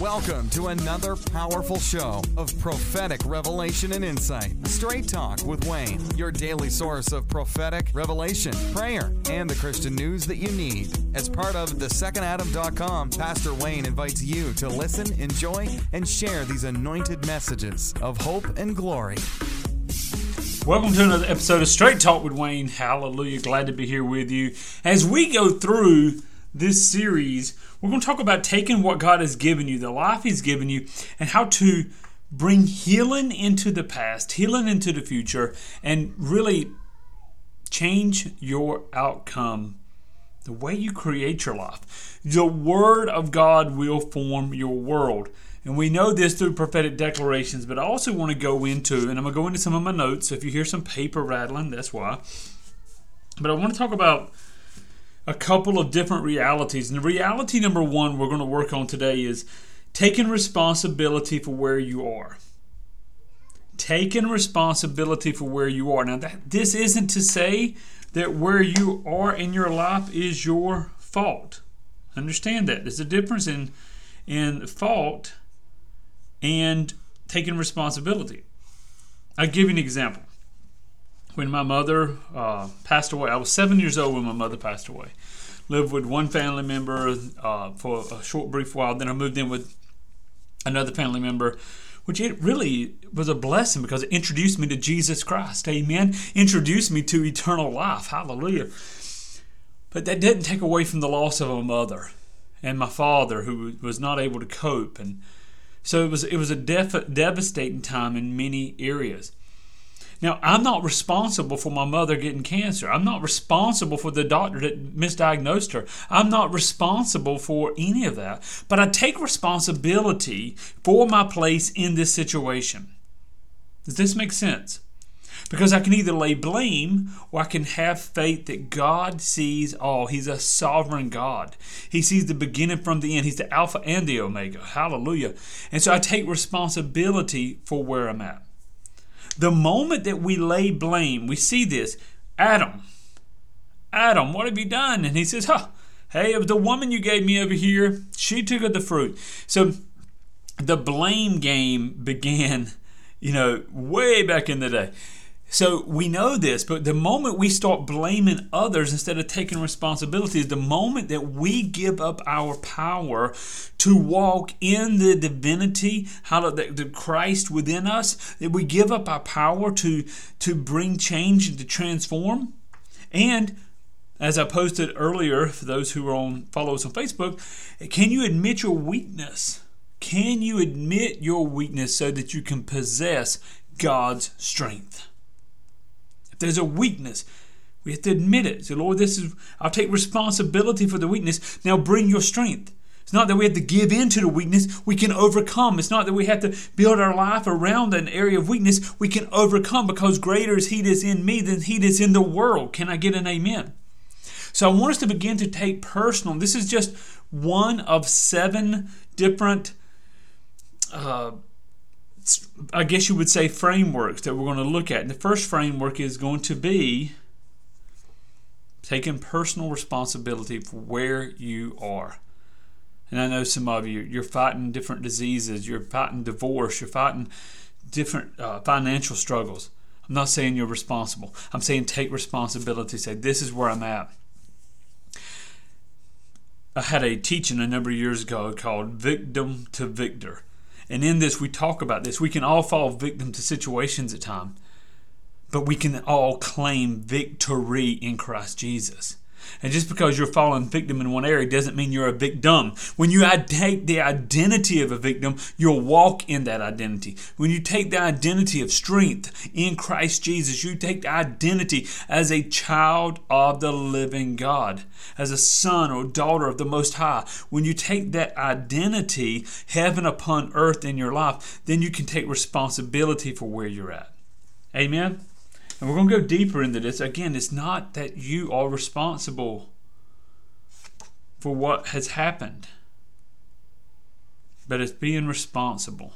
Welcome to another powerful show of prophetic revelation and insight. Straight Talk with Wayne, your daily source of prophetic revelation, prayer, and the Christian news that you need. As part of the thesecondadam.com, Pastor Wayne invites you to listen, enjoy, and share these anointed messages of hope and glory. Welcome to another episode of Straight Talk with Wayne. Hallelujah. Glad to be here with you. As we go through this series, we're going to talk about taking what God has given you, the life He's given you, and how to bring healing into the past, healing into the future, and really change your outcome, the way you create your life. The Word of God will form your world. And we know this through prophetic declarations, but I also want to go into, and I'm going to go into some of my notes. So if you hear some paper rattling, that's why. But I want to talk about a couple of different realities. And the reality number one we're going to work on today is taking responsibility for where you are. Taking responsibility for where you are. Now, that, this isn't to say that where you are in your life is your fault. Understand that. There's a difference in, in fault and taking responsibility. I'll give you an example when my mother uh, passed away. I was seven years old when my mother passed away. Lived with one family member uh, for a short, brief while. Then I moved in with another family member, which it really was a blessing because it introduced me to Jesus Christ. Amen. Introduced me to eternal life. Hallelujah. But that didn't take away from the loss of a mother and my father, who was not able to cope. And so it was it was a def- devastating time in many areas. Now, I'm not responsible for my mother getting cancer. I'm not responsible for the doctor that misdiagnosed her. I'm not responsible for any of that. But I take responsibility for my place in this situation. Does this make sense? Because I can either lay blame or I can have faith that God sees all. He's a sovereign God. He sees the beginning from the end. He's the Alpha and the Omega. Hallelujah. And so I take responsibility for where I'm at. The moment that we lay blame, we see this Adam, Adam, what have you done? And he says, huh, hey, it was the woman you gave me over here. She took of the fruit. So the blame game began, you know, way back in the day. So we know this, but the moment we start blaming others instead of taking responsibility is the moment that we give up our power to walk in the divinity, how the, the Christ within us, that we give up our power to to bring change and to transform. And as I posted earlier, for those who are on follow us on Facebook, can you admit your weakness? Can you admit your weakness so that you can possess God's strength? If there's a weakness, we have to admit it. So, Lord, this is I'll take responsibility for the weakness. Now bring your strength. It's not that we have to give in to the weakness, we can overcome. It's not that we have to build our life around an area of weakness, we can overcome because greater is He that's in me than He that's in the world. Can I get an amen? So I want us to begin to take personal. This is just one of seven different uh, I guess you would say frameworks that we're going to look at. And the first framework is going to be taking personal responsibility for where you are. And I know some of you, you're fighting different diseases, you're fighting divorce, you're fighting different uh, financial struggles. I'm not saying you're responsible. I'm saying take responsibility. Say, this is where I'm at. I had a teaching a number of years ago called Victim to Victor. And in this, we talk about this. We can all fall victim to situations at times, but we can all claim victory in Christ Jesus. And just because you're falling victim in one area doesn't mean you're a victim. When you take the identity of a victim, you'll walk in that identity. When you take the identity of strength in Christ Jesus, you take the identity as a child of the living God, as a son or daughter of the Most High. When you take that identity, heaven upon earth in your life, then you can take responsibility for where you're at. Amen. And we're going to go deeper into this. Again, it's not that you are responsible for what has happened, but it's being responsible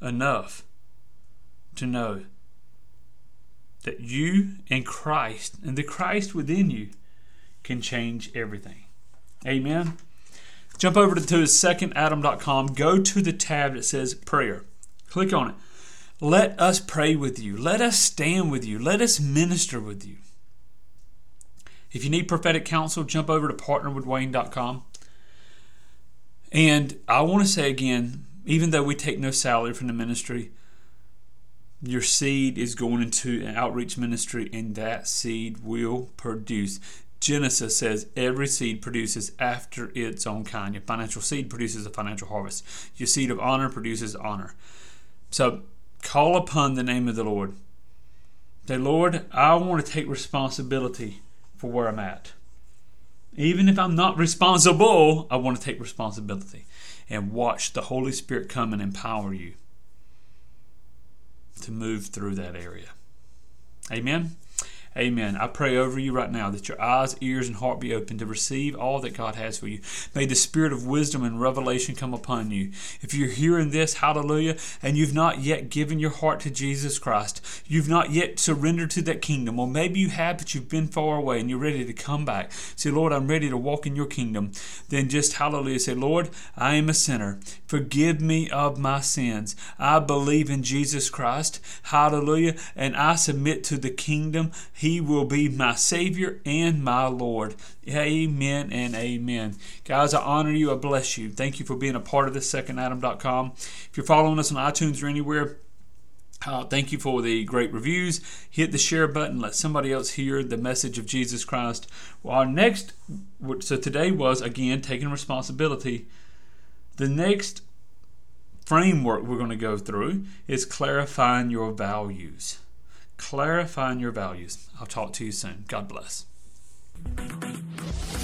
enough to know that you and Christ and the Christ within you can change everything. Amen. jump over to, to secondadam.com, go to the tab that says prayer. Click on it. Let us pray with you. Let us stand with you. Let us minister with you. If you need prophetic counsel, jump over to partnerwithwayne.com. And I want to say again, even though we take no salary from the ministry, your seed is going into an outreach ministry, and that seed will produce. Genesis says every seed produces after its own kind. Your financial seed produces a financial harvest. Your seed of honor produces honor. So call upon the name of the Lord. Say, Lord, I want to take responsibility for where I'm at. Even if I'm not responsible, I want to take responsibility and watch the Holy Spirit come and empower you to move through that area. Amen. Amen. I pray over you right now that your eyes, ears, and heart be open to receive all that God has for you. May the spirit of wisdom and revelation come upon you. If you're hearing this, hallelujah, and you've not yet given your heart to Jesus Christ, you've not yet surrendered to that kingdom, or maybe you have, but you've been far away and you're ready to come back. Say, Lord, I'm ready to walk in your kingdom. Then just hallelujah, say, Lord, I am a sinner. Forgive me of my sins. I believe in Jesus Christ. Hallelujah. And I submit to the kingdom. He will be my Savior and my Lord. Amen and amen. Guys, I honor you. I bless you. Thank you for being a part of this, secondadam.com. If you're following us on iTunes or anywhere, uh, thank you for the great reviews. Hit the share button. Let somebody else hear the message of Jesus Christ. Well, our next, so today was again taking responsibility. The next framework we're going to go through is clarifying your values clarifying your values. I'll talk to you soon. God bless.